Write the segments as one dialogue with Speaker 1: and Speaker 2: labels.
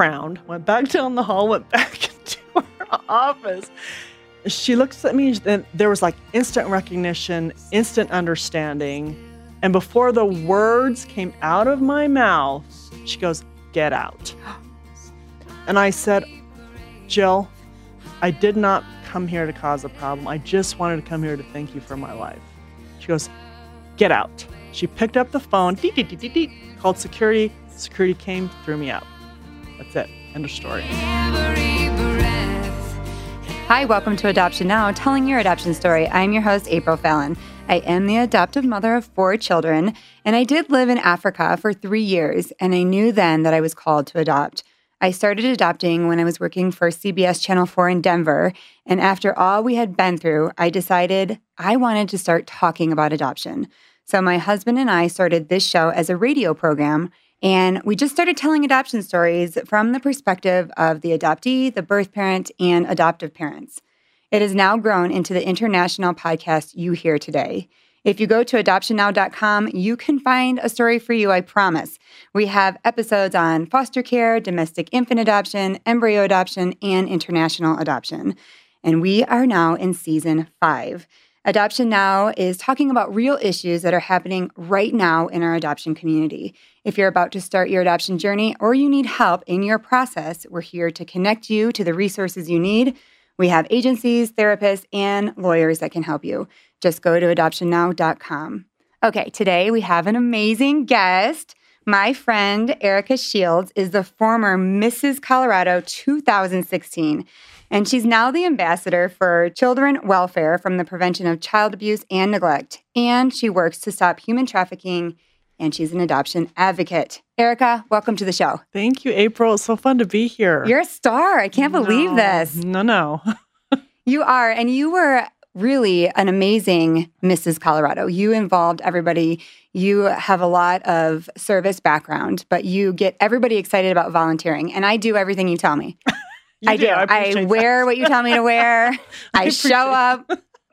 Speaker 1: around, went back down the hall, went back into her office. She looks at me, and there was like instant recognition, instant understanding. And before the words came out of my mouth, she goes, Get out. And I said, Jill, I did not come here to cause a problem. I just wanted to come here to thank you for my life. She goes, Get out. She picked up the phone, dee, dee, dee, dee, dee, called security. Security came, threw me out. That's it. End of story.
Speaker 2: Hi, welcome to Adoption Now, telling your adoption story. I'm your host, April Fallon. I am the adoptive mother of four children, and I did live in Africa for three years, and I knew then that I was called to adopt. I started adopting when I was working for CBS Channel 4 in Denver, and after all we had been through, I decided I wanted to start talking about adoption. So my husband and I started this show as a radio program, and we just started telling adoption stories from the perspective of the adoptee, the birth parent, and adoptive parents. It has now grown into the international podcast you hear today. If you go to adoptionnow.com, you can find a story for you, I promise. We have episodes on foster care, domestic infant adoption, embryo adoption, and international adoption. And we are now in season five. Adoption Now is talking about real issues that are happening right now in our adoption community. If you're about to start your adoption journey or you need help in your process, we're here to connect you to the resources you need. We have agencies, therapists, and lawyers that can help you. Just go to adoptionnow.com. Okay, today we have an amazing guest. My friend Erica Shields is the former Mrs. Colorado 2016 and she's now the ambassador for children welfare from the prevention of child abuse and neglect. And she works to stop human trafficking, and she's an adoption advocate. Erica, welcome to the show.
Speaker 1: Thank you, April. It's so fun to be here.
Speaker 2: You're a star. I can't
Speaker 1: No,
Speaker 2: believe this.
Speaker 1: No, no.
Speaker 2: You are, and you were really an amazing Mrs. Colorado. You involved everybody. You have a lot of service background, but you get everybody excited about volunteering. And I do everything you tell me.
Speaker 1: You
Speaker 2: I do. I,
Speaker 1: appreciate
Speaker 2: wear what you tell me to wear. I,
Speaker 1: I
Speaker 2: show up.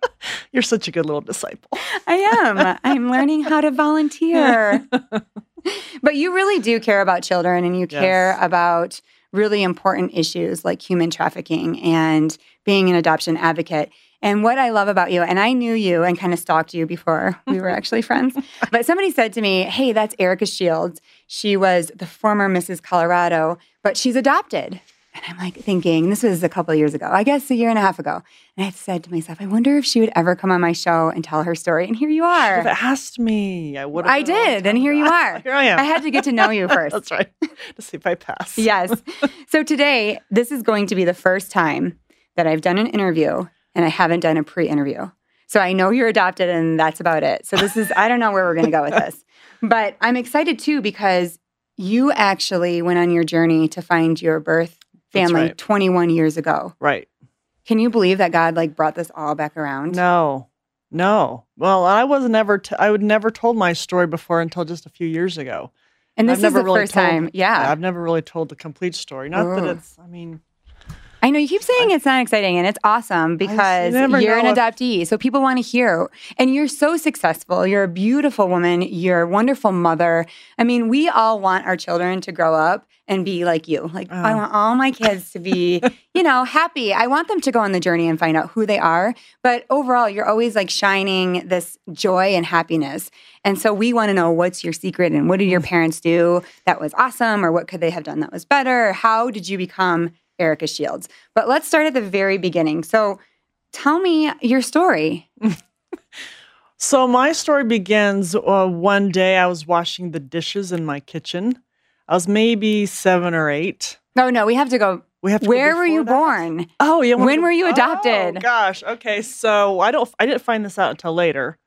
Speaker 1: You're such a good little disciple.
Speaker 2: I am. I'm learning how to volunteer. but you really do care about children and you care
Speaker 1: Yes.
Speaker 2: about really important issues like human trafficking and being an adoption advocate. And what I love about you, and I knew you and kind of stalked you before we were actually friends, but somebody said to me, Hey, that's Erica Shields. She was the former Mrs. Colorado, but she's adopted. And I'm like thinking, this was a couple of years ago, I guess a year and a half ago. And I said to myself, I wonder if she would ever come on my show and tell her story. And here you are.
Speaker 1: have asked me. I would.
Speaker 2: I did, and here you are.
Speaker 1: Here I am.
Speaker 2: I had to get to know you first.
Speaker 1: That's right. To see if I pass.
Speaker 2: yes. So today, this is going to be the first time that I've done an interview and I haven't done a pre interview. So I know you're adopted and that's about it. So this is, I don't know where we're going to go with this. But I'm excited too because you actually went on your journey to find your birth Family
Speaker 1: right.
Speaker 2: 21 years ago.
Speaker 1: Right.
Speaker 2: Can you believe that God like brought this all back around?
Speaker 1: No. No. Well, I was never. T- I would never told my story before until just a few years ago.
Speaker 2: And this
Speaker 1: I've
Speaker 2: is the
Speaker 1: really
Speaker 2: first
Speaker 1: told-
Speaker 2: time. Yeah.
Speaker 1: I've never really told the complete story. Not that it's. I mean,
Speaker 2: I know you keep saying it's not exciting, and it's awesome because you're an
Speaker 1: know if-
Speaker 2: adoptee. So people want to hear. And you're so successful. You're a beautiful woman. You're a wonderful mother. I mean, we all want our children to grow up and be like you. Like, I
Speaker 1: Oh.
Speaker 2: want all my kids to be, you know, happy. I want them to go on the journey and find out who they are. But overall, you're always like shining this joy and happiness. And so we want to know what's your secret and what did your parents do that was awesome or what could they have done that was better? Or How did you become Erica Shields? But let's start at the very beginning. So tell me your story.
Speaker 1: So my story begins uh, one day I was washing the dishes in my kitchen. I was maybe seven or eight.
Speaker 2: No, no, we have to go.
Speaker 1: We have to go
Speaker 2: Where were you
Speaker 1: that?
Speaker 2: born?
Speaker 1: Oh yeah.
Speaker 2: When were you oh, adopted?
Speaker 1: Oh, gosh. Okay. So I don't. I didn't find this out until later.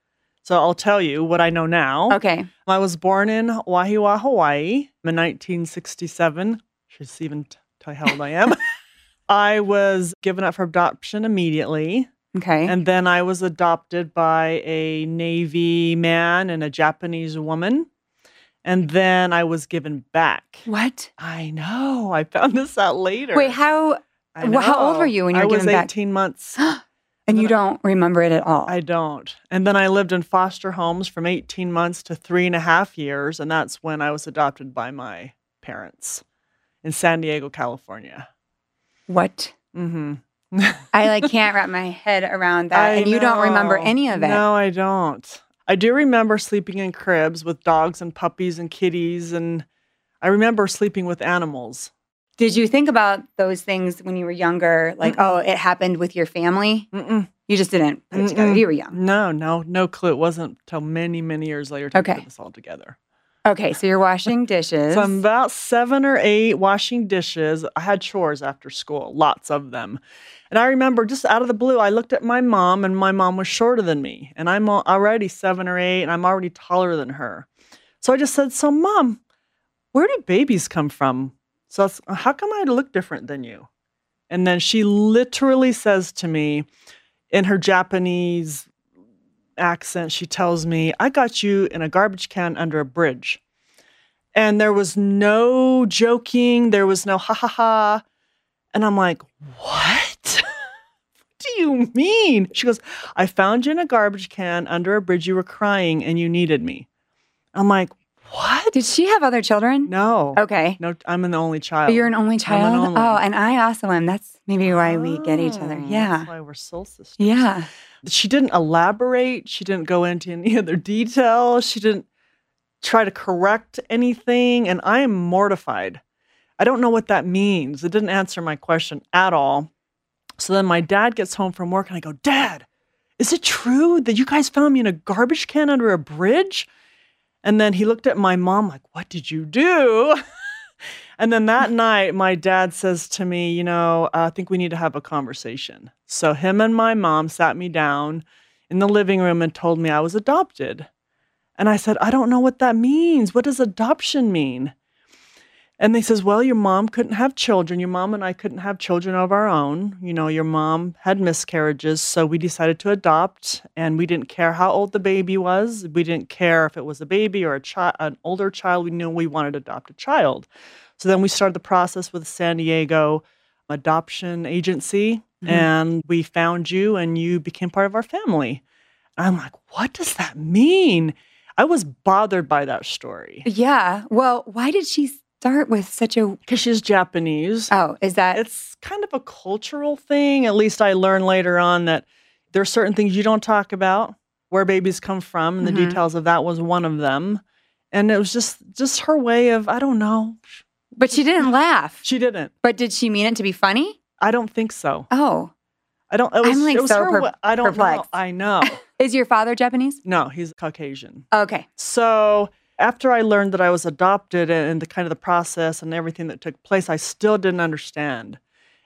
Speaker 1: So I'll tell you what I know now.
Speaker 2: Okay.
Speaker 1: I was born in Wahiawa, Hawaii in 1967. Should even tell you how old I am. I was given up for adoption immediately.
Speaker 2: Okay.
Speaker 1: And then I was adopted by a Navy man and a Japanese woman. And then I was given back.
Speaker 2: what?
Speaker 1: I know. I found this out later.
Speaker 2: Wait, how? How old were you when you were given back?
Speaker 1: 18 months.
Speaker 2: And you don't remember it at all.
Speaker 1: I don't. And then I lived in foster homes from 18 months to three and a half years. And that's when I was adopted by my parents. in San Diego, California.
Speaker 2: What?
Speaker 1: Mm-hmm.
Speaker 2: I like can't wrap my head around that.
Speaker 1: I
Speaker 2: and you don't remember any of it.
Speaker 1: No, I don't. I do remember sleeping in cribs with dogs and puppies and kitties, and I remember sleeping with animals.
Speaker 2: Did you think about those things when you were younger? Like, oh, it happened with your family?
Speaker 1: Mm-mm.
Speaker 2: You just didn't put it together.
Speaker 1: Mm-mm.
Speaker 2: You were young.
Speaker 1: No, no, no clue. It wasn't until many, many years later to
Speaker 2: Okay.
Speaker 1: put this all together.
Speaker 2: Okay, so you're washing dishes.
Speaker 1: So I'm about seven or eight washing dishes. I had chores after school, lots of them. And I remember just out of the blue, I looked at my mom, and my mom was shorter than me. And I'm already seven or eight, and I'm already taller than her. So I just said, So, mom, where do babies come from? So, how come I look different than you? And then she literally says to me in her Japanese accent, she tells me, I got you in a garbage can under a bridge. And there was no joking, there was no ha ha ha. And I'm like, what? what do you mean? She goes, I found you in a garbage can under a bridge. You were crying and you needed me. I'm like, what?
Speaker 2: Did she have other children?
Speaker 1: No.
Speaker 2: Okay.
Speaker 1: No, I'm an only child.
Speaker 2: But you're an only child?
Speaker 1: only.
Speaker 2: Oh, and I also am. That's maybe why we get each other.
Speaker 1: Oh,
Speaker 2: Yeah.
Speaker 1: That's why we're soul sisters.
Speaker 2: Yeah.
Speaker 1: She didn't elaborate. She didn't go into any other detail. She didn't try to correct anything. And I am mortified. I don't know what that means. It didn't answer my question at all. So then my dad gets home from work and I go, Dad, is it true that you guys found me in a garbage can under a bridge? And then he looked at my mom like, What did you do? and then that night, my dad says to me, You know, I think we need to have a conversation. So him and my mom sat me down in the living room and told me I was adopted. And I said, I don't know what that means. What does adoption mean? And they says, well, your mom couldn't have children. Your mom and I couldn't have children of our own. You know, your mom had miscarriages, so we decided to adopt, and we didn't care how old the baby was. We didn't care if it was a baby or a child, an older child. We knew we wanted to adopt a child. So then we started the process with San Diego Adoption Agency,
Speaker 2: Mhm.
Speaker 1: and we found you, and you became part of our family. I'm like, what does that mean? I was bothered by that story
Speaker 2: Yeah. Well, why did she start with such a.
Speaker 1: because she's Japanese.
Speaker 2: Oh, is that.
Speaker 1: it's kind of a cultural thing. At least I learned later on that there are certain things you don't talk about, where babies come from, and the
Speaker 2: Mhm.
Speaker 1: details of that was one of them. And it was just just her way of I don't know.
Speaker 2: but she didn't laugh.
Speaker 1: She didn't.
Speaker 2: But did she mean it to be funny?
Speaker 1: I don't think so.
Speaker 2: Oh.
Speaker 1: I don't. It was,
Speaker 2: I'm, like,
Speaker 1: it was
Speaker 2: so
Speaker 1: her
Speaker 2: per-
Speaker 1: I don't
Speaker 2: perplexed.
Speaker 1: know. I know.
Speaker 2: Is your father Japanese?
Speaker 1: no, he's Caucasian.
Speaker 2: Okay.
Speaker 1: So after I learned that I was adopted and, the kind of the process and everything that took place, I still didn't understand.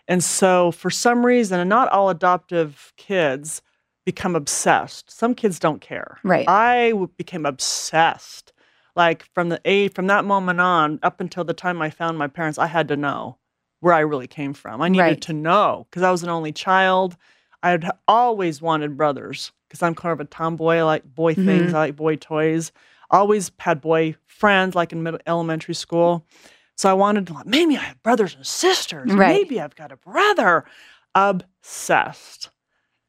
Speaker 1: And so for some reason, and not all adoptive kids become obsessed. Some kids don't care.
Speaker 2: Right.
Speaker 1: I w- became obsessed. Like from the age from that moment on up until the time I found my parents, I had to know where I really came from. I needed
Speaker 2: Right.
Speaker 1: to know because I was an only child. I had always wanted brothers because I'm kind of a tomboy. I like boy things.
Speaker 2: Mhm.
Speaker 1: I like boy toys. Always had boy friends, like in middle elementary school. So I wanted to, like, maybe I have brothers and sisters.
Speaker 2: Right.
Speaker 1: Maybe I've got a brother. Obsessed.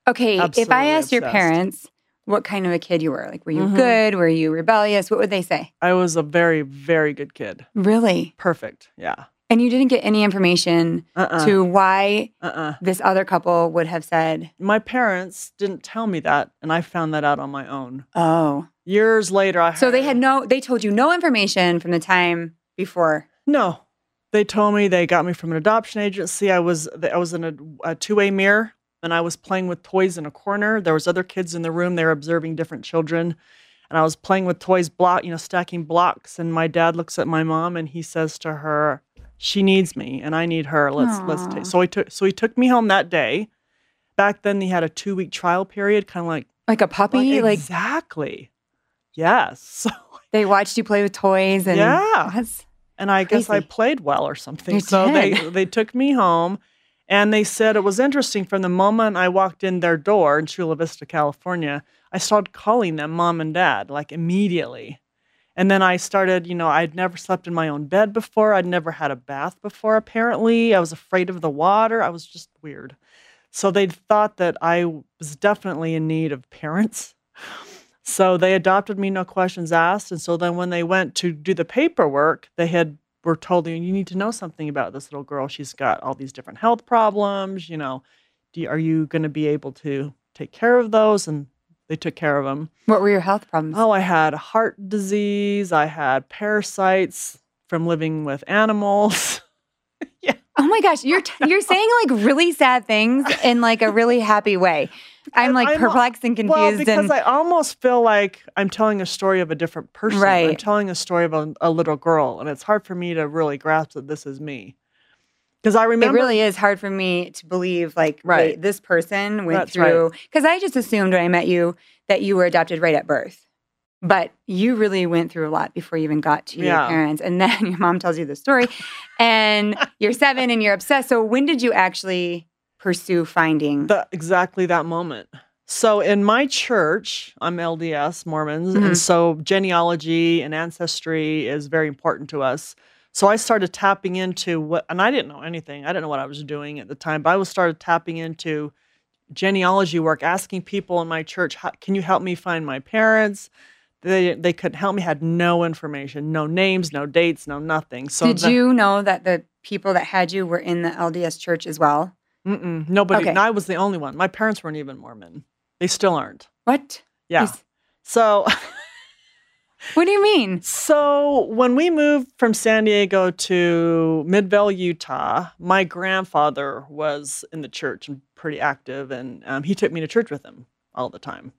Speaker 2: Okay. if I
Speaker 1: Absolutely
Speaker 2: asked your parents what kind of a kid you were, like, were you
Speaker 1: Mhm.
Speaker 2: good? Were you rebellious? What would they say?
Speaker 1: I was a very, very good kid.
Speaker 2: Really?
Speaker 1: Perfect. Yeah.
Speaker 2: And you didn't get any information
Speaker 1: Uh-uh.
Speaker 2: to why
Speaker 1: uh-uh.
Speaker 2: this other couple would have said,
Speaker 1: My parents didn't tell me that, and I found that out on my own.
Speaker 2: oh.
Speaker 1: Years later, I
Speaker 2: So they had no, they told you no information from the time before.
Speaker 1: No, they told me they got me from an adoption agency. I was I was in a, a two way mirror, and I was playing with toys in a corner. There was other kids in the room. They were observing different children, and I was playing with toys, block you know, stacking blocks. And my dad looks at my mom and he says to her, "She needs me, and I need her. Let's let's take." So he took so he took me home that day. Back then, he had a two week trial period, kind of like
Speaker 2: Like a puppy? Like,
Speaker 1: exactly, yes.
Speaker 2: they watched you play with toys and
Speaker 1: Yeah. and I guess I played well or something.
Speaker 2: You
Speaker 1: so they they took me home, and they said it was interesting from the moment I walked in their door in Chula Vista, California. I started calling them mom and dad like immediately, and then I started. You know, I'd never slept in my own bed before. I'd never had a bath before. Apparently, I was afraid of the water. I was just weird. So they thought that I was definitely in need of parents. So they adopted me, no questions asked. And so then when they went to do the paperwork, they had were told you need to know something about this little girl. She's got all these different health problems. You know, do you, are you going to be able to take care of those? And they took care of them.
Speaker 2: What were your health problems?
Speaker 1: Oh, I had heart disease. I had parasites from living with animals. yeah.
Speaker 2: Oh my gosh, you're t- you're saying like really sad things in like a really happy way. I'm like
Speaker 1: I'm-
Speaker 2: perplexed and confused
Speaker 1: Well, because
Speaker 2: and
Speaker 1: I almost feel like I'm telling a story of a different person.
Speaker 2: Right.
Speaker 1: I'm telling a story of a, a little girl, and it's hard for me to really grasp that this is me. Because I remember, it
Speaker 2: really is hard for me to believe like
Speaker 1: Right.
Speaker 2: wait, this person went
Speaker 1: That's
Speaker 2: through because I just assumed when I met you that you were adopted right at birth. But you really went through a lot before you even got to your parents. And then your mom tells you the story and you're seven and you're obsessed. So when did you actually pursue finding
Speaker 1: the, exactly that moment. So in my church, I'm LDS Mormons,
Speaker 2: Mhm.
Speaker 1: and so genealogy and ancestry is very important to us. So I started tapping into what, and I didn't know anything. I didn't know what I was doing at the time, but I was started tapping into genealogy work, asking people in my church, "Can you help me find my parents?" They they couldn't help me. Had no information, no names, no dates, no nothing. So
Speaker 2: Did
Speaker 1: the-
Speaker 2: you know that the people that had you were in the LDS church as well?
Speaker 1: Mm-mm, nobody.
Speaker 2: Okay.
Speaker 1: and I was the only one. My parents weren't even Mormon. They still aren't.
Speaker 2: What?
Speaker 1: Yeah.
Speaker 2: Is-
Speaker 1: So
Speaker 2: What do you mean?
Speaker 1: So when we moved from San Diego to Midvale, Utah, my grandfather was in the church and pretty active, and um, he took me to church with him all the time.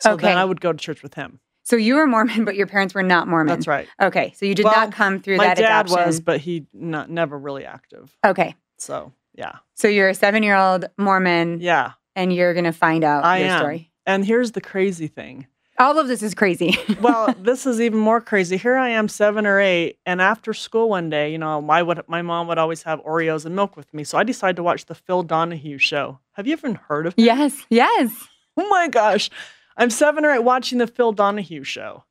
Speaker 1: So
Speaker 2: Okay.
Speaker 1: then I would go to church with him.
Speaker 2: So you were Mormon, but your parents were not Mormon.
Speaker 1: That's right.
Speaker 2: Okay, so you did
Speaker 1: Well,
Speaker 2: not come through
Speaker 1: My
Speaker 2: that My
Speaker 1: dad
Speaker 2: adoption.
Speaker 1: was, but he not never really active.
Speaker 2: Okay,
Speaker 1: So yeah,
Speaker 2: so you're a seven-year-old Mormon,
Speaker 1: yeah.
Speaker 2: and you're gonna find out
Speaker 1: I
Speaker 2: your
Speaker 1: am.
Speaker 2: story.
Speaker 1: And here's the crazy thing.
Speaker 2: All of this is crazy.
Speaker 1: well, this is even more crazy. Here I am, seven or eight, and after school one day, you know, my would my mom would always have Oreos and milk with me, so I decided to watch the Phil Donahue show. Have you ever heard of? it?
Speaker 2: yes, yes.
Speaker 1: Oh my gosh, I'm seven or eight watching the Phil Donahue show,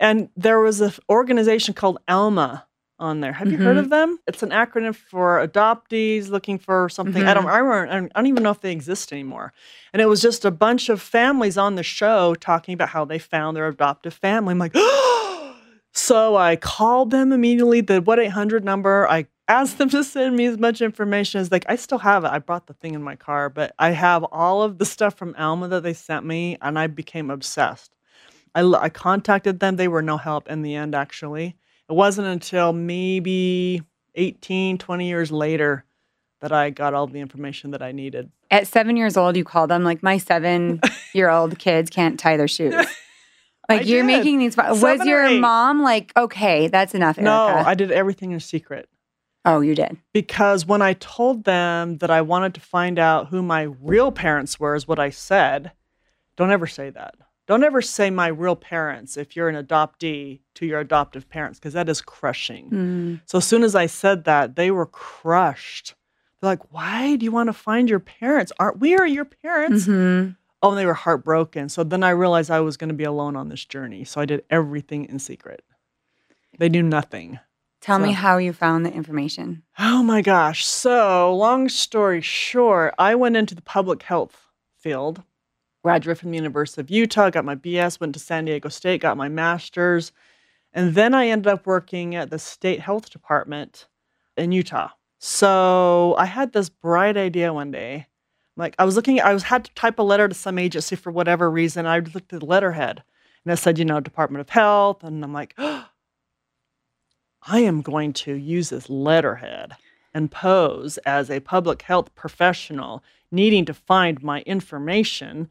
Speaker 1: and there was an organization called Alma on there. Have you heard
Speaker 2: Mhm.
Speaker 1: of them? It's an acronym for adoptees looking for something. I don't. I don't. I don't even know if they exist anymore. And it was just a bunch of families on the show talking about how they found their adoptive family. I'm like, so I called them immediately. The what eight hundred number. I asked them to send me as much information as like I still have it. I brought the thing in my car, but I have all of the stuff from Alma that they sent me, and I became obsessed. I contacted them. They were no help in the end, actually. It wasn't until maybe 18, 20 years later that I got all the information that I needed.
Speaker 2: At seven years old, you call them like my seven-year-old kids can't tie their shoes. Like
Speaker 1: I
Speaker 2: you're
Speaker 1: did.
Speaker 2: making these. Was
Speaker 1: Seven or
Speaker 2: your mom like, okay, that's enough, Erica?
Speaker 1: No, I did everything in secret
Speaker 2: oh, you did.
Speaker 1: because when I told them that I wanted to find out who my real parents were, is what I said. Don't ever say that. Don't ever say my real parents if you're an adoptee to your adoptive parents because that is crushing.
Speaker 2: Mm.
Speaker 1: So as soon as I said that, they were crushed. They're like, "Why do you want to find your parents? Aren't we are your parents?"
Speaker 2: Mhm.
Speaker 1: Oh, and they were heartbroken. So then I realized I was going to be alone on this journey. So I did everything in secret. They knew nothing.
Speaker 2: Tell me how you found the information.
Speaker 1: Oh my gosh. So, long story short, I went into the public health field, graduated from the University of Utah, got my BS, went to San Diego State, got my master's, and then I ended up working at the state health department in Utah. So, I had this bright idea one day. Like I was looking, I was had to type a letter to some agency for whatever reason. I looked at the letterhead and it said, you know, Department of Health, and I'm like, I am going to use this letterhead and pose as a public health professional needing to find my information.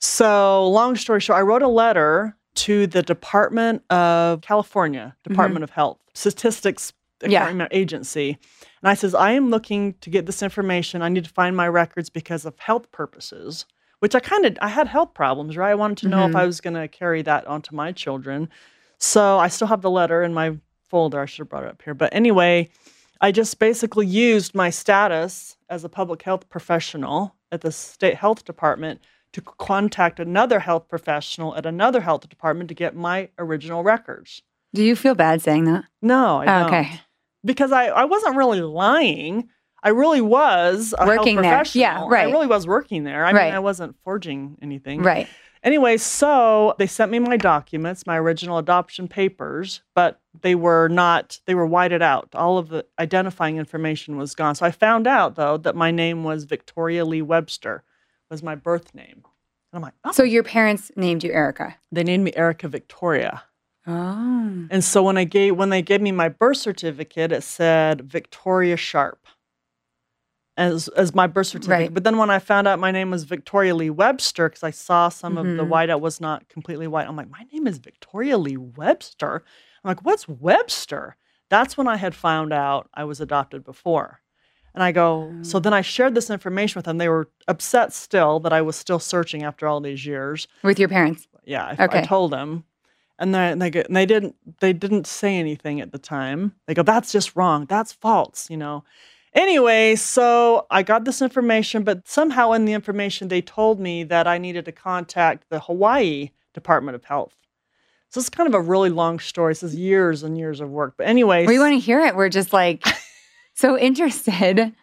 Speaker 1: So, long story short, I wrote a letter to the Department of California, Department of Health Statistics
Speaker 2: Yeah.
Speaker 1: Agency. And I says, I am looking to get this information. I need to find my records because of health purposes, which I kind of I had health problems, right? I wanted to know if
Speaker 2: Mhm.
Speaker 1: I was going to carry that onto my children. So I still have the letter in my folder. I should have brought it up here. But anyway, I just basically used my status as a public health professional at the state health department to contact another health professional at another health department to get my original records.
Speaker 2: Do you feel bad saying that?
Speaker 1: No, I oh, don't.
Speaker 2: okay.
Speaker 1: Because I, I wasn't really lying. I really was
Speaker 2: Working there. Yeah, right.
Speaker 1: I really was working there. I
Speaker 2: Right.
Speaker 1: mean, I wasn't forging anything.
Speaker 2: Right.
Speaker 1: Anyway, so they sent me my documents, my original adoption papers, but they were not, they were whited out. All of the identifying information was gone. So I found out, though, that my name was Victoria Lee Webster, was my birth name. And I'm like, oh.
Speaker 2: So your parents named you Erica.
Speaker 1: they named me Erica Victoria.
Speaker 2: Oh.
Speaker 1: And so when I gave when they gave me my birth certificate, it said Victoria Sharp as as my birth certificate.
Speaker 2: Right.
Speaker 1: But then when I found out my name was Victoria Lee Webster, because I saw some of the
Speaker 2: Mhm.
Speaker 1: whiteout was not completely white, I'm like, my name is Victoria Lee Webster. I'm like, what's Webster? That's when I had found out I was adopted before. And I go, so mm. then I shared this information with them. They were upset still that I was still searching after all these years
Speaker 2: With your parents.
Speaker 1: yeah, I, I
Speaker 2: Okay.
Speaker 1: told them, and they and they, go- and they didn't they didn't say anything at the time. They go, "That's just wrong. That's false," you know. Anyway, so I got this information, but somehow in the information they told me that I needed to contact the Hawaii Department of Health. So it's kind of a really long story. This is years and years of work. But anyway,
Speaker 2: We want to hear it. We're just like so interested.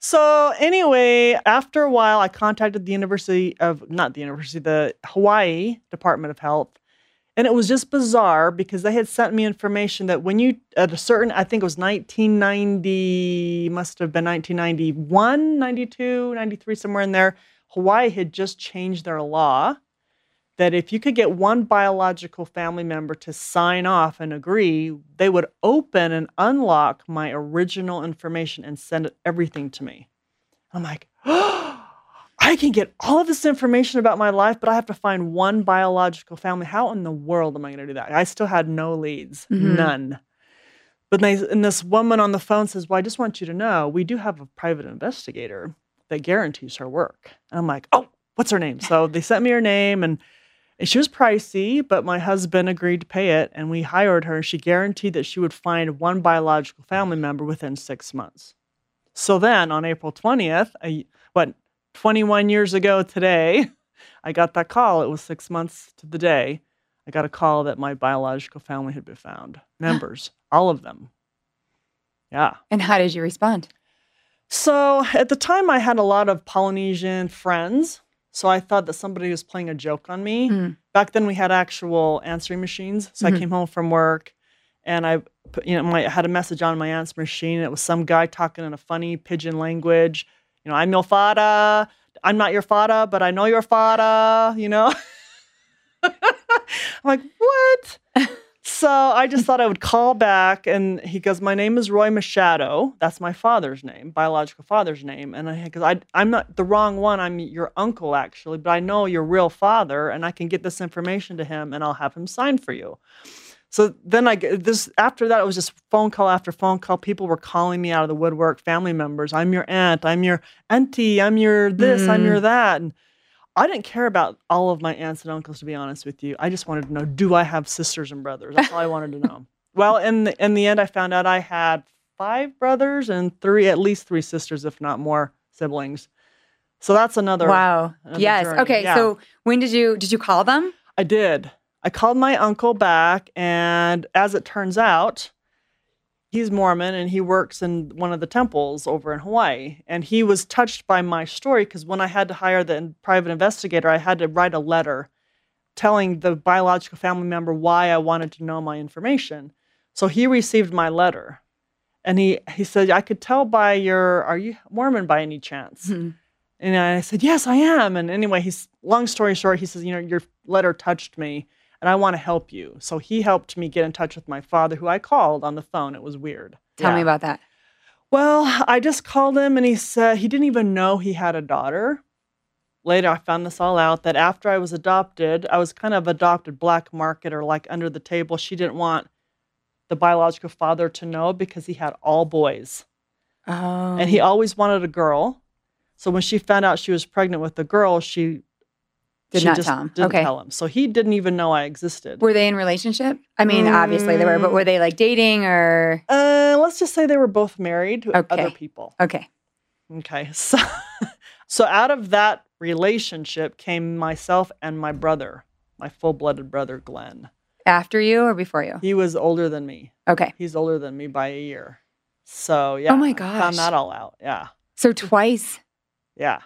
Speaker 1: So anyway, after a while, I contacted the University of not the University, the Hawaii Department of Health, and it was just bizarre because they had sent me information that when you at a certain, I think it was 1990, must have been 1991, 92, 93, somewhere in there, Hawaii had just changed their law that if you could get one biological family member to sign off and agree, they would open and unlock my original information and send everything to me. I'm like, I can get all of this information about my life, but I have to find one biological family. How in the world am I going to do that? I still had no leads,
Speaker 2: Mhm.
Speaker 1: none. But they, and this woman on the phone says, Well, I just want you to know we do have a private investigator that guarantees her work. And I'm like, Oh, what's her name? So they sent me her name and she was pricey, but my husband agreed to pay it, and we hired her. She guaranteed that she would find one biological family member within six months. So then, on April twentieth, I, what twenty-one years ago today, I got that call. It was six months to the day. I got a call that my biological family had been found, members, all of them. Yeah.
Speaker 2: And how did you respond?
Speaker 1: So at the time, I had a lot of Polynesian friends. So I thought that somebody was playing a joke on me.
Speaker 2: Mm.
Speaker 1: Back then, we had actual answering machines. So
Speaker 2: Mhm.
Speaker 1: I came home from work, and I, put, you know, my, I had a message on my answer machine. It was some guy talking in a funny pidgin language. You know, I'm your father. I'm not your fada, but I know your fada, You know. I'm like, what? So I just thought I would call back, and he goes, "My name is Roy Machado. That's my father's name, biological father's name." And I because I I'm not the wrong one. I'm your uncle actually, but I know your real father, and I can get this information to him, and I'll have him sign for you. So then I get this. After that, it was just phone call after phone call. People were calling me out of the woodwork. Family members. I'm your aunt. I'm your auntie. I'm your this. I'm your mm. that. And I didn't care about all of my aunts and uncles, to be honest with you. I just wanted to know, do I have sisters and brothers? That's all I wanted to know. Well, in the in the end, I found out I had five brothers and three, at least three sisters, if not more siblings. So that's another.
Speaker 2: Wow.
Speaker 1: another
Speaker 2: Yes.
Speaker 1: journey.
Speaker 2: Okay.
Speaker 1: Yeah.
Speaker 2: So when did you did you call them?
Speaker 1: I did. I called my uncle back, and as it turns out, he's Mormon and he works in one of the temples over in Hawaii. And he was touched by my story because when I had to hire the private investigator, I had to write a letter telling the biological family member why I wanted to know my information. So he received my letter. And he, he said, I could tell by your, are you Mormon by any chance?
Speaker 2: Mhm.
Speaker 1: And I said, Yes, I am. And anyway, he's long story short, he says, You know, your letter touched me and I want to help you. So he helped me get in touch with my father, who I called on the phone. It was weird.
Speaker 2: Tell me about that.
Speaker 1: Well, I just called him and he said he didn't even know he had a daughter. Later, I found this all out that after I was adopted, I was kind of adopted black market or like under the table. She didn't want the biological father to know because he had all boys
Speaker 2: Oh.
Speaker 1: and he oh. always wanted a girl. So when she found out she was pregnant with a girl, she
Speaker 2: Did
Speaker 1: she
Speaker 2: not
Speaker 1: just
Speaker 2: tell him.
Speaker 1: Didn't
Speaker 2: Okay.
Speaker 1: tell him. So he didn't even know I existed.
Speaker 2: were they in relationship? I mean, obviously they were, but
Speaker 1: Mm.
Speaker 2: were they like dating or
Speaker 1: Uh, let's just say they were both married to other people.
Speaker 2: okay?
Speaker 1: Okay. So, so out of that relationship came myself and my brother, my full-blooded brother Glenn.
Speaker 2: After you or before you?
Speaker 1: He was older than me.
Speaker 2: Okay.
Speaker 1: He's older than me by a year. So yeah.
Speaker 2: Oh my gosh.
Speaker 1: Found that all out. Yeah.
Speaker 2: So twice.
Speaker 1: Yeah.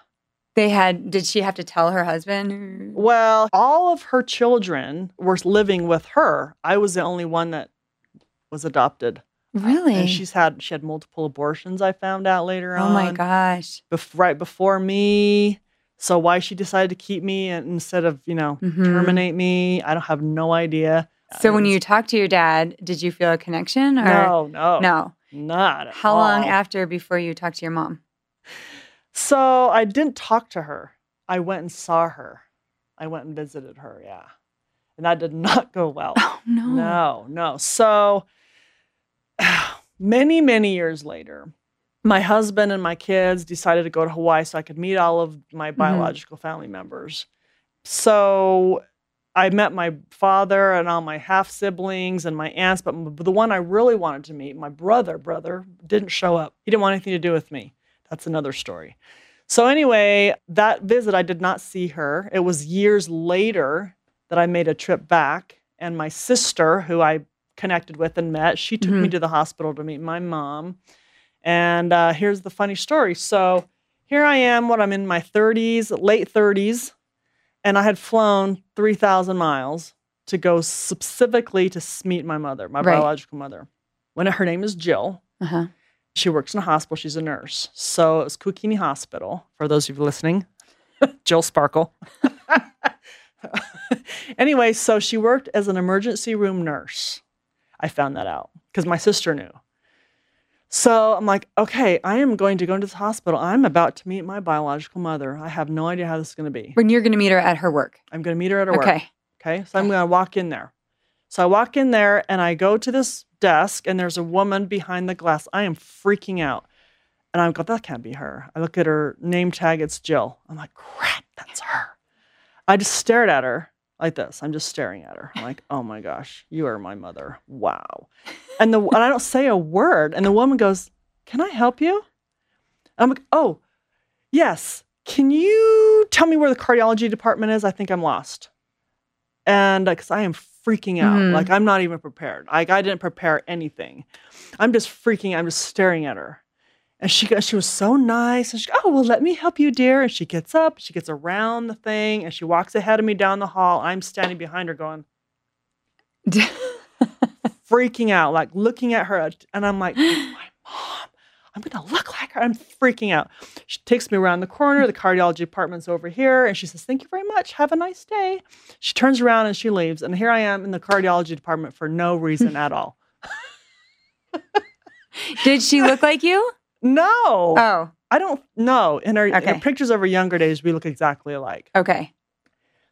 Speaker 2: They had, did she have to tell her husband?
Speaker 1: Well, all of her children were living with her. I was the only one that was adopted.
Speaker 2: Really?
Speaker 1: And she's had she had multiple abortions. I found out later
Speaker 2: oh
Speaker 1: on.
Speaker 2: Oh my gosh.
Speaker 1: bef- right before me. So why she decided to keep me instead of you know
Speaker 2: Mhm.
Speaker 1: terminate me, I don't have no idea.
Speaker 2: So when you talked to your dad, did you feel a connection or
Speaker 1: no no
Speaker 2: no?
Speaker 1: not at
Speaker 2: How long after before you talked to your mom?
Speaker 1: So I didn't talk to her. I went and saw her. I went and visited her. Yeah, and that did not go well.
Speaker 2: Oh no.
Speaker 1: No, no. So many, many years later, my husband and my kids decided to go to Hawaii so I could meet all of my mm-hmm. biological family members. So I met my father and all my half siblings and my aunts, but the one I really wanted to meet, my brother, brother, didn't show up. He didn't want anything to do with me. That's another story. So anyway, that visit, I did not see her. It was years later that I made a trip back, and my sister, who I connected with and met, she took me
Speaker 2: Mhm.
Speaker 1: to the hospital to meet my mom. And uh, here's the funny story. So here I am, when I'm in my 30s, late 30s, and I had flown 3,000 miles to go specifically to meet my mother, my
Speaker 2: Right.
Speaker 1: biological mother. When her name is Jill.
Speaker 2: Uh-huh.
Speaker 1: She works in a hospital. She's a nurse. So it was Kuakini Hospital, for those of you listening. Jill Sparkle. anyway, so she worked as an emergency room nurse. I found that out because my sister knew. So I'm like, okay, I am going to go into this hospital. I'm about to meet my biological mother. I have no idea how this is going to be.
Speaker 2: When you're going to meet her at her work.
Speaker 1: I'm going to meet her at her work.
Speaker 2: Okay.
Speaker 1: Okay. So I'm going to walk in there. So I walk in there and I go to this desk and there's a woman behind the glass. I am freaking out. And I go, that can't be her. I look at her name tag, it's Jill. I'm like, crap, that's her. I just stared at her like this. I'm just staring at her. I'm like, oh my gosh, you are my mother. Wow. And the and I don't say a word. And the woman goes, Can I help you? I'm like, oh, yes. Can you tell me where the cardiology department is? I think I'm lost and because I am freaking out,
Speaker 2: Mhm.
Speaker 1: like I'm not even prepared. Like I didn't prepare anything. I'm just freaking. I'm just staring at her, and she got. She was so nice, and she. Oh well, let me help you, dear. And she gets up. She gets around the thing, and she walks ahead of me down the hall. I'm standing behind her, going freaking out, like looking at her, and I'm like, my mom. I'm gonna look. I'm freaking out. She takes me around the corner. The cardiology department's over here, and she says, "Thank you very much. Have a nice day." She turns around and she leaves, and here I am in the cardiology department for no reason at all.
Speaker 2: Did she look like you?
Speaker 1: No,
Speaker 2: Oh,
Speaker 1: I don't know. In her, in her pictures of her younger days, we look exactly alike.
Speaker 2: okay.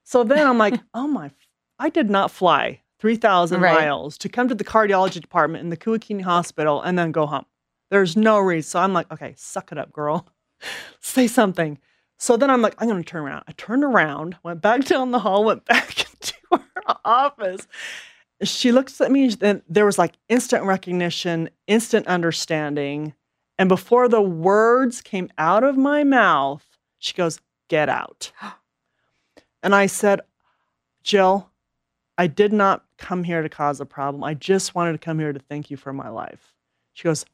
Speaker 1: So then I'm like, oh my, I did not fly 3,000
Speaker 2: Right.
Speaker 1: miles to come to the cardiology department in the Kuakini Hospital and then go home. There's no reason. So I'm like, okay, suck it up, girl. Say something. So then I'm like, I'm going to turn around. I turned around, went back down the hall, went back into her office. She looks at me, and there was like instant recognition, instant understanding. And before the words came out of my mouth, she goes, Get out. And I said, Jill, I did not come here to cause a problem. I just wanted to come here to thank you for my life. She goes,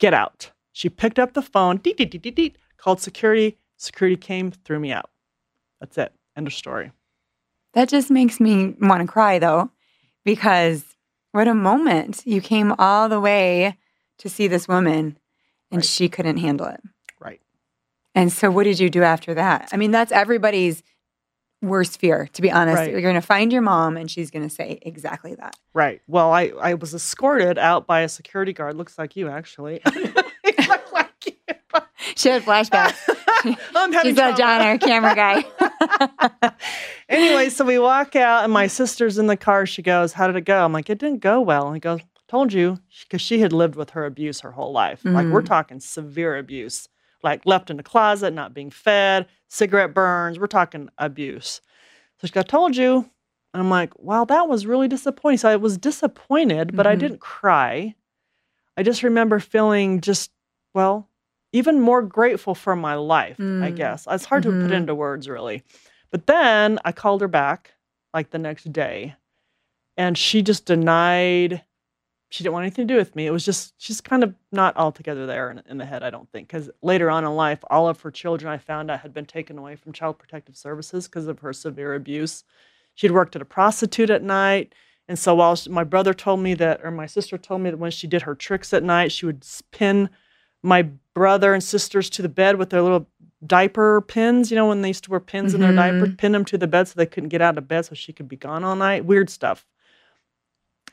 Speaker 1: Get out. She picked up the phone, deet, deet, deet, deet, deet, called security. Security came, threw me out. That's it. End of story.
Speaker 2: That just makes me want to cry though, because what a moment. You came all the way to see this woman and
Speaker 1: Right.
Speaker 2: she couldn't handle it.
Speaker 1: Right.
Speaker 2: And so what did you do after that? I mean, that's everybody's worst fear, to be honest.
Speaker 1: Right.
Speaker 2: You're going to find your mom and she's going to say exactly that.
Speaker 1: Right. Well, I, I was escorted out by a security guard. Looks like you, actually. Like you.
Speaker 2: She had flashbacks.
Speaker 1: I'm having
Speaker 2: She's a. John, our camera guy.
Speaker 1: anyway, so we walk out, and my sister's in the car. She goes, "How did it go?" I'm like, "It didn't go well." And he goes, "Told you," because she had lived with her abuse her whole life. Like we're
Speaker 2: Mhm.
Speaker 1: talking severe abuse, like left in the closet, not being fed, cigarette burns. We're talking abuse. So she goes, "Told you." And I'm like, "Wow, that was really disappointing." So I was disappointed, but I
Speaker 2: Mhm.
Speaker 1: didn't cry. I just remember feeling just well, even more grateful for my life. I
Speaker 2: Mm.
Speaker 1: guess it's hard to put
Speaker 2: Mhm.
Speaker 1: into words, really. But then I called her back like the next day and she just denied she didn't want anything to do with me. It was just she's kind of not altogether there in, in the head, I don't think, because later on in life, all of her children I found out had been taken away from Child Protective Services because of her severe abuse. She'd worked at a prostitute at night, and so while she, my brother told me that, or my sister told me that when she did her tricks at night, she would pin my brother and sisters to the bed with their little diaper pins. You know, when they used to wear pins mm-hmm. in their diaper, mm-hmm. pin them to the bed so they couldn't get out of bed so she could be gone all night. Weird stuff.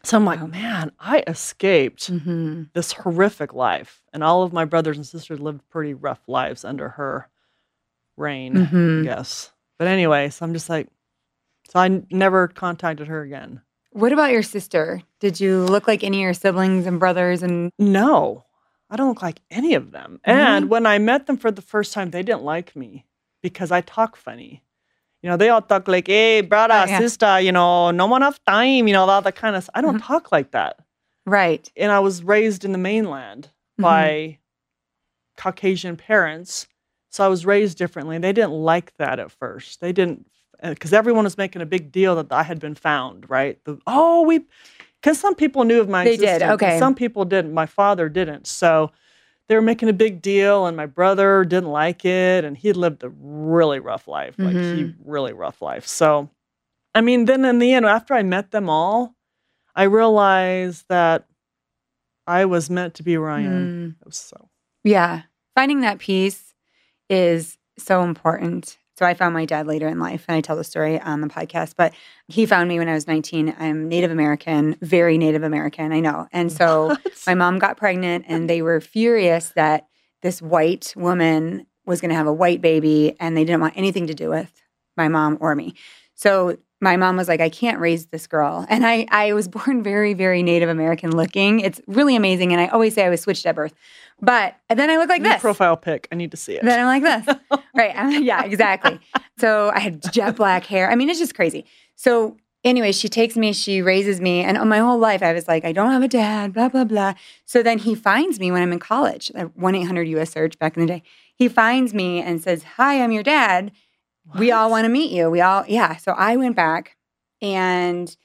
Speaker 1: So I'm like, man, I escaped mm-hmm. this horrific life. And all of my brothers and sisters lived pretty rough lives under her reign, mm-hmm. I guess. But anyway, so I'm just like, so I n- never contacted her again.
Speaker 2: What about your sister? Did you look like any of your siblings and brothers? And
Speaker 1: no, I don't look like any of them. Mm-hmm. And when I met them for the first time, they didn't like me because I talk funny you know, they all talk like, hey, brother, oh, yeah. sister, you know, no enough time, you know, all that kind of I don't mm-hmm. talk like that.
Speaker 2: Right.
Speaker 1: And I was raised in the mainland mm-hmm. by Caucasian parents. So I was raised differently. They didn't like that at first. They didn't, because uh, everyone was making a big deal that I had been found, right? The, oh, we, because some people knew of my
Speaker 2: they existence. did, okay.
Speaker 1: Some people didn't. My father didn't. So, they were making a big deal and my brother didn't like it and he had lived a really rough life like mm-hmm. he really rough life so i mean then in the end after i met them all i realized that i was meant to be where i am mm. so
Speaker 2: yeah finding that peace is so important so I found my dad later in life, and I tell the story on the podcast. But he found me when I was 19. I'm Native American, very Native American, I know. And so what? my mom got pregnant, and they were furious that this white woman was going to have a white baby, and they didn't want anything to do with my mom or me. So my mom was like, I can't raise this girl. And I, I was born very, very Native American looking. It's really amazing. And I always say I was switched at birth. But then I look like
Speaker 1: New
Speaker 2: this.
Speaker 1: Profile pic. I need to see it.
Speaker 2: Then I'm like this. right. yeah, exactly. So I had jet black hair. I mean, it's just crazy. So anyway, she takes me, she raises me. And my whole life, I was like, I don't have a dad, blah, blah, blah. So then he finds me when I'm in college, 1 800 US search back in the day. He finds me and says, Hi, I'm your dad. What? We all want to meet you. We all, yeah. So I went back and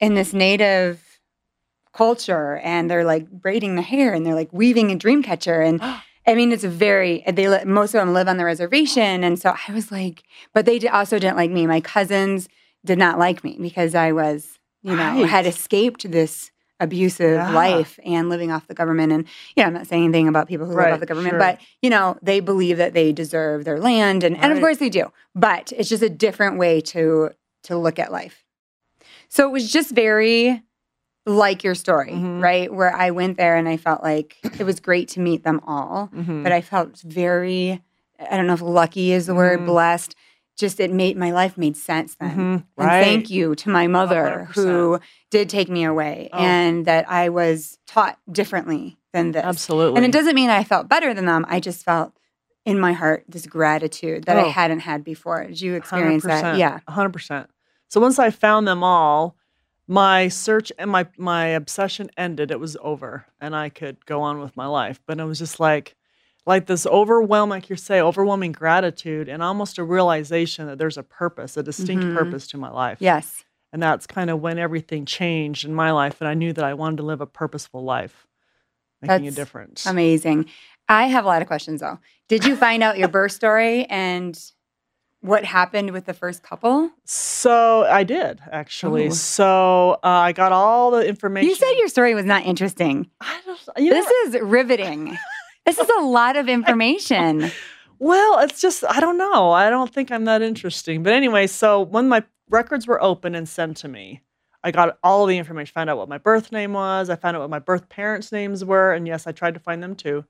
Speaker 2: in this native culture and they're like braiding the hair and they're like weaving a dream catcher and I mean, it's very, they let most of them live on the reservation. And so I was like, but they also didn't like me. My cousins did not like me because I was, you know, right. had escaped this abusive yeah. life and living off the government. And, you know, I'm not saying anything about people who right, live off the government, sure. but, you know, they believe that they deserve their land. And, right. and of course they do. But it's just a different way to to look at life. So it was just very like your story, mm-hmm. right? Where I went there and I felt like it was great to meet them all, mm-hmm. but I felt very, I don't know if lucky is the mm-hmm. word, blessed. Just it made my life made sense then. Mm-hmm. Right. And thank you to my mother 100%. who did take me away oh. and that I was taught differently than this.
Speaker 1: Absolutely.
Speaker 2: And it doesn't mean I felt better than them. I just felt in my heart this gratitude that oh. I hadn't had before. Did you experience 100%. that? Yeah.
Speaker 1: 100%. So once I found them all, my search and my my obsession ended. It was over, and I could go on with my life. But it was just like like this overwhelming, like you say, overwhelming gratitude and almost a realization that there's a purpose, a distinct mm-hmm. purpose to my life.
Speaker 2: Yes.
Speaker 1: And that's kind of when everything changed in my life, and I knew that I wanted to live a purposeful life, making that's a difference.
Speaker 2: Amazing. I have a lot of questions though. Did you find out your birth story and what happened with the first couple?
Speaker 1: So I did actually. Ooh. So uh, I got all the information.
Speaker 2: You said your story was not interesting. I don't, you this know, is riveting. this is a lot of information.
Speaker 1: well, it's just I don't know. I don't think I'm that interesting. But anyway, so when my records were open and sent to me, I got all the information. Found out what my birth name was. I found out what my birth parents' names were, and yes, I tried to find them too.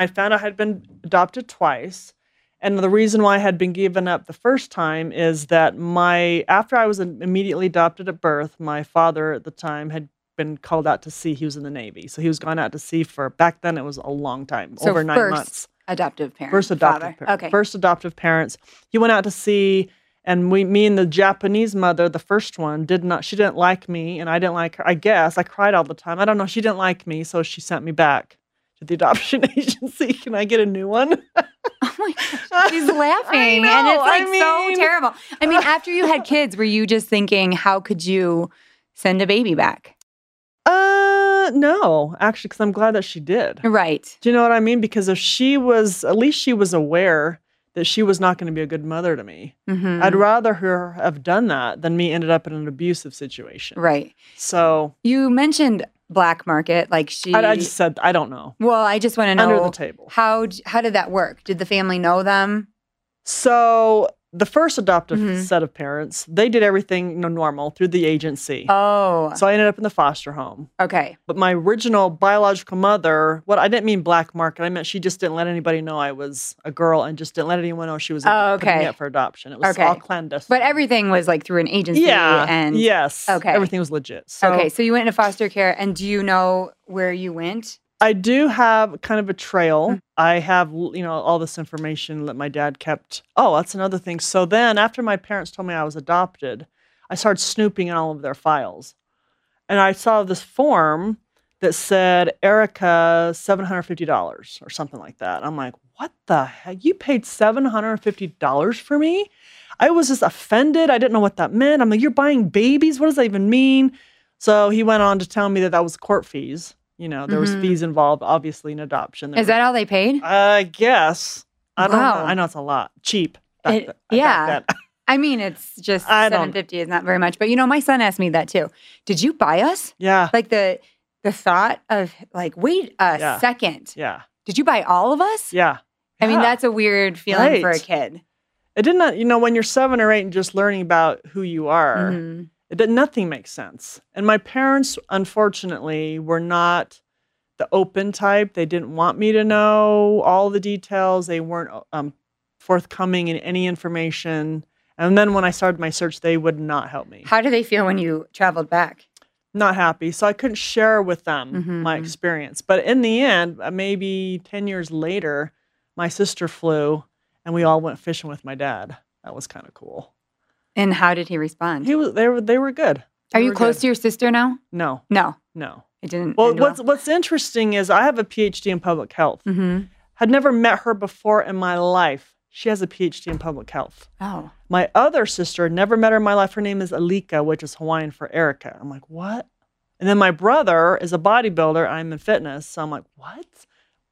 Speaker 1: I found out I had been adopted twice. And the reason why I had been given up the first time is that my after I was immediately adopted at birth, my father at the time had been called out to sea. He was in the Navy, so he was gone out to sea for back then. It was a long time,
Speaker 2: so
Speaker 1: over
Speaker 2: nine
Speaker 1: months.
Speaker 2: Adoptive parents.
Speaker 1: First adoptive. Par- okay. First adoptive parents. He went out to sea, and we, me and the Japanese mother, the first one, did not. She didn't like me, and I didn't like her. I guess I cried all the time. I don't know. She didn't like me, so she sent me back to the adoption agency. Can I get a new one?
Speaker 2: oh my gosh, she's laughing, know, and it's like I mean... so terrible. I mean, after you had kids, were you just thinking, how could you send a baby back?
Speaker 1: Uh, no, actually, because I'm glad that she did.
Speaker 2: Right.
Speaker 1: Do you know what I mean? Because if she was, at least she was aware that she was not going to be a good mother to me.
Speaker 2: Mhm.
Speaker 1: I'd rather her have done that than me ended up in an abusive situation.
Speaker 2: right.
Speaker 1: So
Speaker 2: You mentioned black market, like she.
Speaker 1: I, I just said I don't know.
Speaker 2: well, I just want to know Under
Speaker 1: the table.
Speaker 2: how how did that work? Did the family know them?
Speaker 1: So the first adoptive
Speaker 2: Mhm.
Speaker 1: set of parents, they did everything you know, normal through the agency.
Speaker 2: Oh,
Speaker 1: so I ended up in the foster home.
Speaker 2: okay.
Speaker 1: But my original biological mother, what I didn't mean black market. I meant she just didn't let anybody know I was a girl and just didn't let anyone know she was
Speaker 2: Oh,
Speaker 1: putting
Speaker 2: okay.
Speaker 1: up for adoption. It was
Speaker 2: Okay.
Speaker 1: all clandestine.
Speaker 2: But everything was like through an agency.
Speaker 1: yeah,
Speaker 2: And
Speaker 1: yes,
Speaker 2: Okay.
Speaker 1: everything was legit. So
Speaker 2: okay, so you went into foster care, and do you know where you went?
Speaker 1: I do have kind of a trail.
Speaker 2: Mm.
Speaker 1: I have, you know, all this information that my dad kept. Oh, that's another thing. So then, after my parents told me I was adopted, I started snooping in all of their files. And I saw this form that said Erica $750 or something like that. I'm like, what the heck? You paid $750 for me? I was just offended. I didn't know what that meant. I'm like, you're buying babies? What does that even mean? So he went on to tell me that that was court fees. You know, there was
Speaker 2: Mhm.
Speaker 1: fees involved, obviously, in adoption. There
Speaker 2: Is that all they paid?
Speaker 1: I guess. I don't
Speaker 2: Wow.
Speaker 1: know. I know it's a lot. Cheap.
Speaker 2: It- yeah. I mean, it's just
Speaker 1: I don't-
Speaker 2: seven fifty is not very much, but you know, my son asked me that too. Did you buy us?
Speaker 1: yeah.
Speaker 2: Like the the thought of like, wait a
Speaker 1: Yeah.
Speaker 2: second,
Speaker 1: Yeah.
Speaker 2: did you buy all of us?
Speaker 1: Yeah.
Speaker 2: I mean, that's a weird feeling for a kid.
Speaker 1: It did not, you know, when you're seven or eight and just learning about who you are,
Speaker 2: Mhm.
Speaker 1: It did nothing makes sense. And my parents, unfortunately, were not the open type. They didn't want me to know all the details. They weren't um, forthcoming in any information. And then when I started my search, they would not help me.
Speaker 2: How do they feel when you traveled back?
Speaker 1: Not happy. So I couldn't share with them my
Speaker 2: Mhm.
Speaker 1: experience. But in the end, uh, maybe 10 years later, my sister flew and we all went fishing with my dad. That was kind of cool.
Speaker 2: And how did he respond?
Speaker 1: He was they were they were good.
Speaker 2: Are
Speaker 1: They
Speaker 2: you close
Speaker 1: good.
Speaker 2: to your sister now?
Speaker 1: No,
Speaker 2: No,
Speaker 1: no.
Speaker 2: it didn't.
Speaker 1: Well, what's what's interesting is I have a PhD in public health.
Speaker 2: hmm
Speaker 1: Had never met her before in my life. She has a PhD in public health.
Speaker 2: Oh,
Speaker 1: My other sister never met her in my life. Her name is Alika, which is Hawaiian for Erica. I'm like, what? And then my brother is a bodybuilder. I'm in fitness, so I'm like, what?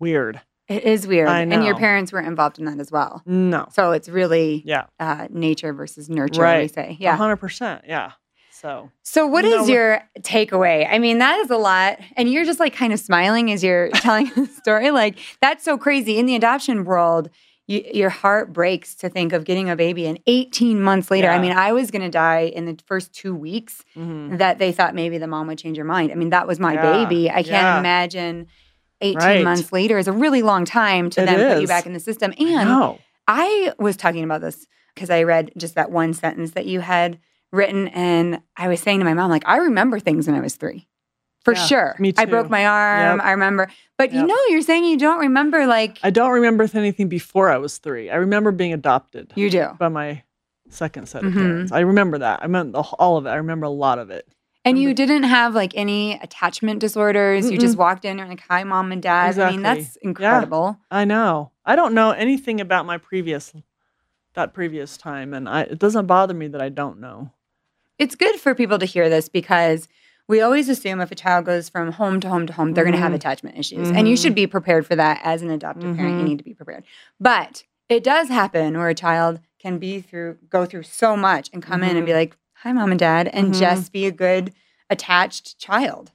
Speaker 1: Weird.
Speaker 2: It is weird.
Speaker 1: I
Speaker 2: And your parents were involved in that as well.
Speaker 1: No.
Speaker 2: So it's really
Speaker 1: Yeah.
Speaker 2: uh, nature versus nurture, we say.
Speaker 1: Yeah.
Speaker 2: Yeah.
Speaker 1: 100%. Yeah. So
Speaker 2: So, what is your takeaway? I mean, that is a lot. And you're just like kind of smiling as you're telling the story. Like, that's so crazy. In the adoption world, you, your heart breaks to think of getting a baby and 18 months later. I mean, I was going to die in the first two weeks
Speaker 1: mhm.
Speaker 2: that they thought maybe the mom would change her mind. I mean, that was my
Speaker 1: Yeah.
Speaker 2: baby. I can't
Speaker 1: Yeah.
Speaker 2: imagine 18
Speaker 1: Right.
Speaker 2: months later is a really long time to
Speaker 1: It
Speaker 2: then put you back in the system. And
Speaker 1: no.
Speaker 2: I was talking about this because I read just that one sentence that you had written, and I was saying to my mom, like, I remember things when I was three, for
Speaker 1: Yeah,
Speaker 2: sure.
Speaker 1: me too.
Speaker 2: I broke my arm.
Speaker 1: Yep.
Speaker 2: I remember, but you know, you're saying you don't remember, like
Speaker 1: I don't remember anything before I was three. I remember being adopted
Speaker 2: you do,
Speaker 1: by my second set of
Speaker 2: Mhm.
Speaker 1: parents. I remember that. I meant the, all of it. I remember a lot of it.
Speaker 2: And you didn't have like any attachment disorders. You just walked in and like, "Hi, mom and dad." I mean, that's incredible.
Speaker 1: Yeah, I know. I don't know anything about my previous, that previous time, and I, it doesn't bother me that I don't know.
Speaker 2: It's good for people to hear this because. We always assume if a child goes from home to home to home, they're going to have attachment issues. And you
Speaker 1: Mhm.
Speaker 2: should be prepared for that as an adoptive parent. You
Speaker 1: Mhm.
Speaker 2: need to be prepared. But it does happen where a child can be through, go through so much and come in and be like, hi, mom and dad, and
Speaker 1: Mhm.
Speaker 2: just be a good attached child.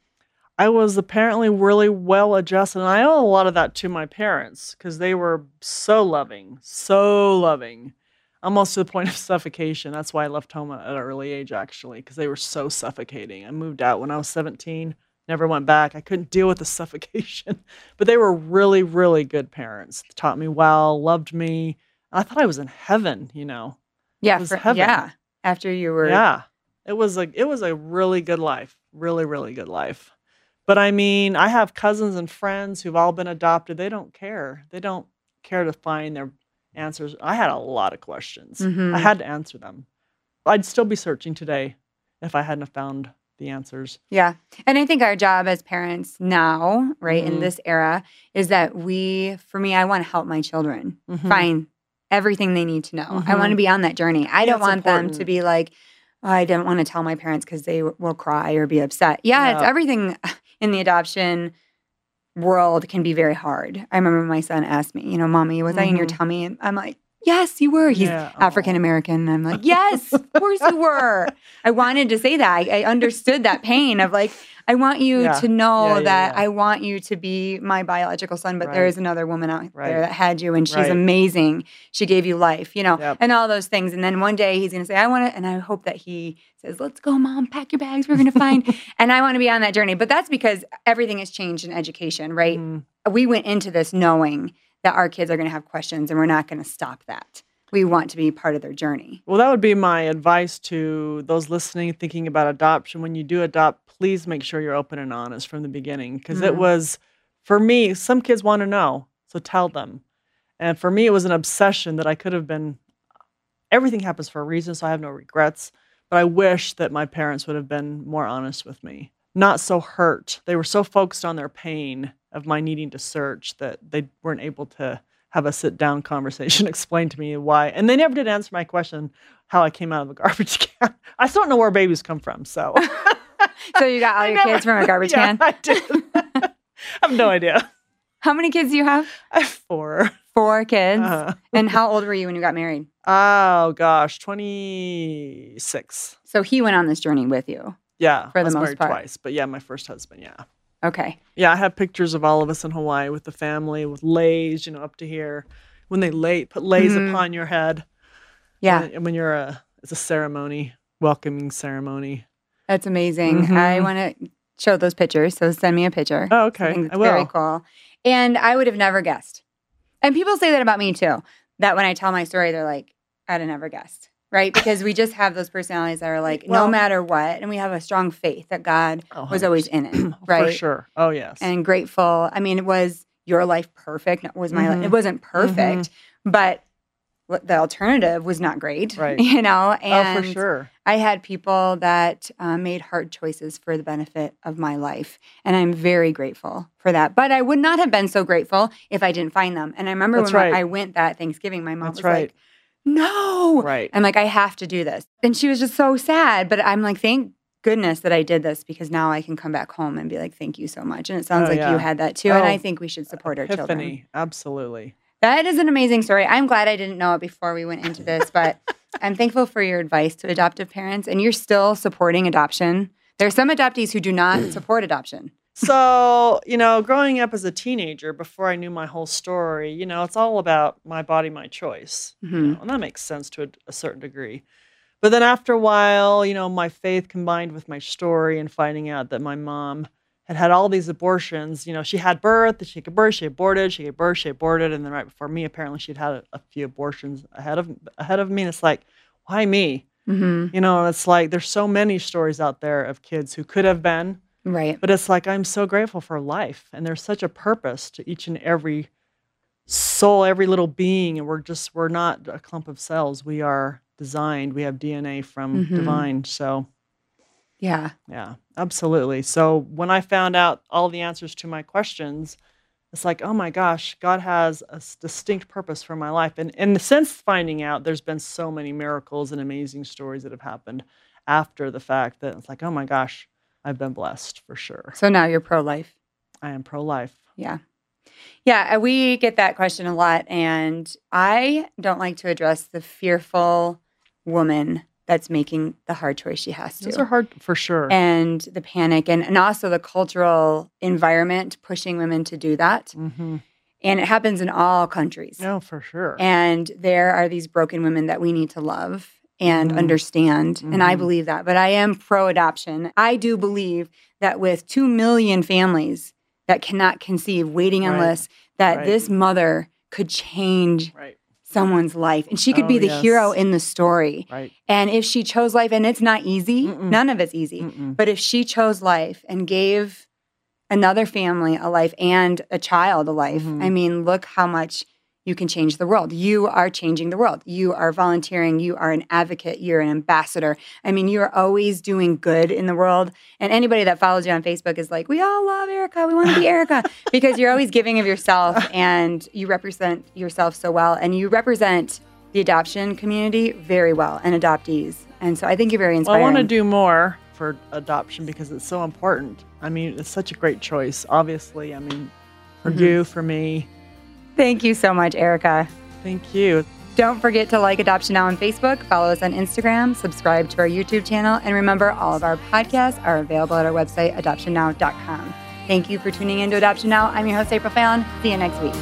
Speaker 1: I was apparently really well adjusted, and I owe a lot of that to my parents because they were so loving, so loving, almost to the point of suffocation. That's why I left home at an early age, actually, because they were so suffocating. I moved out when I was 17, never went back. I couldn't deal with the suffocation, but they were really, really good parents. Taught me well, loved me. I thought I was in heaven, you know.
Speaker 2: Yeah. For-
Speaker 1: heaven.
Speaker 2: yeah. After you were,
Speaker 1: Yeah. It was a it was a really good life. Really, really good life. But I mean, I have cousins and friends who've all been adopted. They don't care. They don't care to find their answers. I had a lot of questions.
Speaker 2: Mhm.
Speaker 1: I had to answer them. I'd still be searching today if I hadn't found the answers.
Speaker 2: Yeah. And I think our job as parents now, right, in
Speaker 1: Mhm.
Speaker 2: this era, is that we, for me, I want to help my children
Speaker 1: Mhm.
Speaker 2: find everything they need to know. I want to be on that journey. I don't
Speaker 1: That's
Speaker 2: want them to be like, oh, I didn't want to tell my parents because they will cry or be upset. Yeah, it's everything. in the adoption world can be very hard. I remember my son asked me, you know, mommy, was I in your
Speaker 1: Mhm.
Speaker 2: tummy? And I'm like, yes, you were. He's
Speaker 1: Yeah.
Speaker 2: African American. I'm like, yes, of course you were. I wanted to say that. I, I understood that pain of like, I want you
Speaker 1: Yeah.
Speaker 2: to know
Speaker 1: Yeah,
Speaker 2: that. I want you to be my biological son, but there
Speaker 1: Right.
Speaker 2: is another woman out
Speaker 1: Right.
Speaker 2: there that had you and she's
Speaker 1: Right.
Speaker 2: amazing. She gave you life, you know,
Speaker 1: Yep.
Speaker 2: and all those things. And then one day he's going to say, I want to, and I hope that he says, let's go, mom, pack your bags. We're going to find, and I want to be on that journey. But that's because everything has changed in education, right?
Speaker 1: Mm.
Speaker 2: We went into this knowing that our kids are going to have questions and we're not going to stop that. We want to be part of their journey.
Speaker 1: Well, that would be my advice to those listening, thinking about adoption. When you do adopt, please make sure you're open and honest from the beginning. Because it
Speaker 2: Mhm.
Speaker 1: was, for me, some kids want to know, so tell them. And for me, it was an obsession that I could have been. Everything happens for a reason, so I have no regrets. But I wish that my parents would have been more honest with me, not so hurt. They were so focused on their pain of my needing to search that they weren't able to have a sit down conversation, explain to me why. And they never did answer my question how I came out of a garbage can. I still don't know where babies come from, so
Speaker 2: So you got all
Speaker 1: I
Speaker 2: your
Speaker 1: never-
Speaker 2: kids from a garbage
Speaker 1: Yeah,
Speaker 2: can.
Speaker 1: I did. I have no idea.
Speaker 2: How many kids do you have?
Speaker 1: I have four.
Speaker 2: Four kids.
Speaker 1: Uh,
Speaker 2: And how old were you when you got married?
Speaker 1: oh gosh, twenty six.
Speaker 2: So he went on this journey with you.
Speaker 1: Yeah,
Speaker 2: For the most part.
Speaker 1: twice, but yeah, my first husband. Yeah,
Speaker 2: Okay.
Speaker 1: yeah. I have pictures of all of us in Hawaii with the family with leis, you know, up to here. When they lay, put leis
Speaker 2: Mhm.
Speaker 1: upon your head.
Speaker 2: Yeah,
Speaker 1: and when you're a, it's a ceremony, welcoming ceremony.
Speaker 2: that's amazing. I
Speaker 1: Mhm.
Speaker 2: want to show those pictures. So send me a picture.
Speaker 1: Oh,
Speaker 2: I
Speaker 1: okay,
Speaker 2: think
Speaker 1: I
Speaker 2: it's very cool. And I would have never guessed. And people say that about me too. That when I tell my story, they're like, I'd have never guessed. Right? Because we just have those personalities that are like, no matter what. And we have a strong faith that God
Speaker 1: Oh,
Speaker 2: was always in it. Right.
Speaker 1: For sure. Oh yes.
Speaker 2: and grateful. I mean, it was your life perfect? No, Was my life?
Speaker 1: Mhm.
Speaker 2: It wasn't perfect, but the alternative was not great.
Speaker 1: Right.
Speaker 2: You know,
Speaker 1: oh, for sure.
Speaker 2: I had people that uh, made hard choices for the benefit of my life, and I'm very grateful for that. But I would not have been so grateful if I didn't find them. And I remember
Speaker 1: That's
Speaker 2: when
Speaker 1: right.
Speaker 2: I went that Thanksgiving, my mom
Speaker 1: That's
Speaker 2: was
Speaker 1: right.
Speaker 2: like, "No,"
Speaker 1: Right.
Speaker 2: I'm like, "I have to do this," and she was just so sad. But I'm like, "Thank." Goodness that I did this because now I can come back home and be like, thank you so much. And it sounds
Speaker 1: Oh,
Speaker 2: like you had that too. and
Speaker 1: Oh,
Speaker 2: I think we should support our children.
Speaker 1: Absolutely.
Speaker 2: That is an amazing story. I'm glad I didn't know it before we went into this, but I'm thankful for your advice to adoptive parents and you're still supporting adoption. There are some adoptees who do not support adoption.
Speaker 1: So, you know, growing up as a teenager, before I knew my whole story, you know, it's all about my body, my choice. you
Speaker 2: Mhm.
Speaker 1: know, and that makes sense to a, a certain degree. But then after a while, you know, my faith combined with my story and finding out that my mom had had all these abortions. You know, she had birth, she gave birth, she aborted, she gave birth, she aborted, and then right before me, apparently she'd had a, a few abortions ahead of ahead of me. And it's like, why me?
Speaker 2: Mm-hmm.
Speaker 1: You know, it's like there's so many stories out there of kids who could have been,
Speaker 2: Right.
Speaker 1: but it's like I'm so grateful for life, and there's such a purpose to each and every soul, every little being, and we're just we're not a clump of cells. We are designed. We have DNA from
Speaker 2: Mhm.
Speaker 1: divine. So
Speaker 2: Yeah.
Speaker 1: yeah, absolutely. So when I found out all the answers to my questions, it's like, oh my gosh, God has a distinct purpose for my life. And and since finding out, there's been so many miracles and amazing stories that have happened after the fact that it's like, oh my gosh, I've been blessed for sure.
Speaker 2: So now you're pro life.
Speaker 1: I am pro life.
Speaker 2: Yeah. Yeah. uh, We get that question a lot. And I don't like to address the fearful woman that's making the hard choice she has to.
Speaker 1: Those are hard for sure.
Speaker 2: and the panic and, and also the cultural environment pushing women to do that.
Speaker 1: hmm
Speaker 2: And it happens in all countries.
Speaker 1: No, for sure.
Speaker 2: And there are these broken women that we need to love and
Speaker 1: Mhm.
Speaker 2: understand. And I
Speaker 1: Mhm.
Speaker 2: believe that. But I am pro adoption. I do believe that with 2 million families that cannot conceive waiting on
Speaker 1: Right.
Speaker 2: lists, that
Speaker 1: Right.
Speaker 2: this mother could change
Speaker 1: right,
Speaker 2: someone's life. And she could
Speaker 1: Oh,
Speaker 2: be the
Speaker 1: yes.
Speaker 2: hero in the story.
Speaker 1: right.
Speaker 2: And if she chose life, and it's not easy,
Speaker 1: Mm-mm.
Speaker 2: none of it's easy.
Speaker 1: Mm-mm.
Speaker 2: But if she chose life and gave another family a life and a child a life,
Speaker 1: Mhm.
Speaker 2: I mean, look how much you can change the world. You are changing the world. You are volunteering. You are an advocate. You're an ambassador. I mean, you are always doing good in the world. And anybody that follows you on Facebook is like, we all love Erica. We want to be Erica because you're always giving of yourself and you represent yourself so well. And you represent the adoption community very well and adoptees. And so I think you're very
Speaker 1: Well, I want to do more for adoption because it's so important. I mean, it's such a great choice. Obviously, I mean, for
Speaker 2: Mhm.
Speaker 1: you, for me.
Speaker 2: Thank you so much, Erica.
Speaker 1: Thank you.
Speaker 2: Don't forget to like Adoption Now on Facebook, follow us on Instagram, subscribe to our YouTube channel, and remember all of our podcasts are available at our website, adoptionnow.com. Thank you for tuning in to Adoption Now. I'm your host, April Fallon. See you next week.